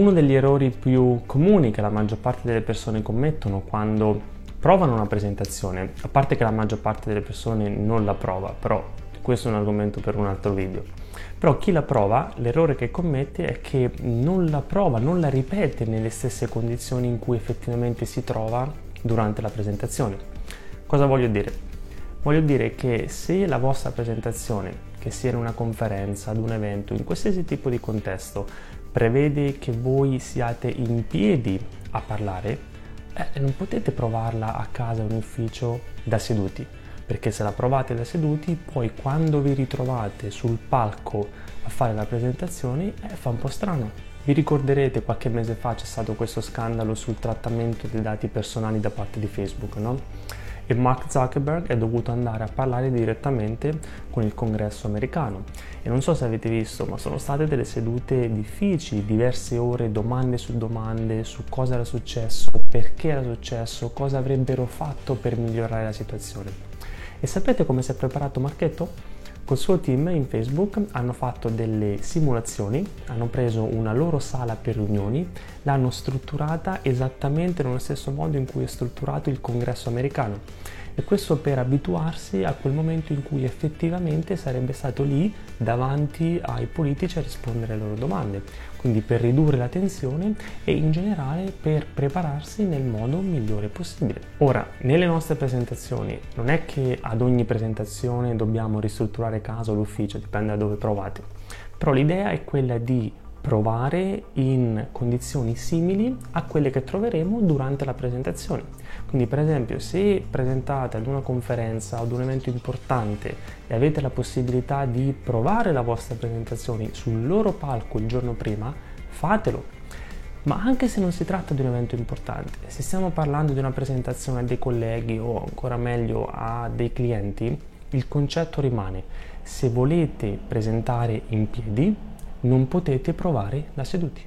Uno degli errori più comuni che la maggior parte delle persone commettono quando provano una presentazione, a parte che la maggior parte delle persone non la prova, però questo è un argomento per un altro video. Però chi la prova, l'errore che commette è che non la prova, non la ripete nelle stesse condizioni in cui effettivamente si trova durante la presentazione. Cosa voglio dire? Voglio dire che se la vostra presentazione, che sia in una conferenza, ad un evento, in qualsiasi tipo di contesto, prevede che voi siate in piedi a parlare, eh, non potete provarla a casa o in ufficio da seduti, perché se la provate da seduti, poi quando vi ritrovate sul palco a fare la presentazione, eh, fa un po' strano. Vi ricorderete qualche mese fa c'è stato questo scandalo sul trattamento dei dati personali da parte di Facebook, no? E Mark Zuckerberg è dovuto andare a parlare direttamente con il congresso americano. E non so se avete visto, ma sono state delle sedute difficili, diverse ore, domande su domande su cosa era successo, perché era successo, cosa avrebbero fatto per migliorare la situazione. E sapete come si è preparato Marchetto? Col suo team in Facebook hanno fatto delle simulazioni, hanno preso una loro sala per riunioni, l'hanno strutturata esattamente nello stesso modo in cui è strutturato il congresso americano e questo per abituarsi a quel momento in cui effettivamente sarebbe stato lì davanti ai politici a rispondere alle loro domande, quindi per ridurre la tensione e in generale per prepararsi nel modo migliore possibile. Ora, nelle nostre presentazioni non è che ad ogni presentazione dobbiamo ristrutturare casa o l'ufficio, dipende da dove provate, però l'idea è quella di provare in condizioni simili a quelle che troveremo durante la presentazione. Quindi per esempio se presentate ad una conferenza ad un evento importante e avete la possibilità di provare la vostra presentazione sul loro palco il giorno prima, fatelo. Ma anche se non si tratta di un evento importante, se stiamo parlando di una presentazione a dei colleghi o ancora meglio a dei clienti, il concetto rimane. Se volete presentare in piedi, non potete provare da seduti.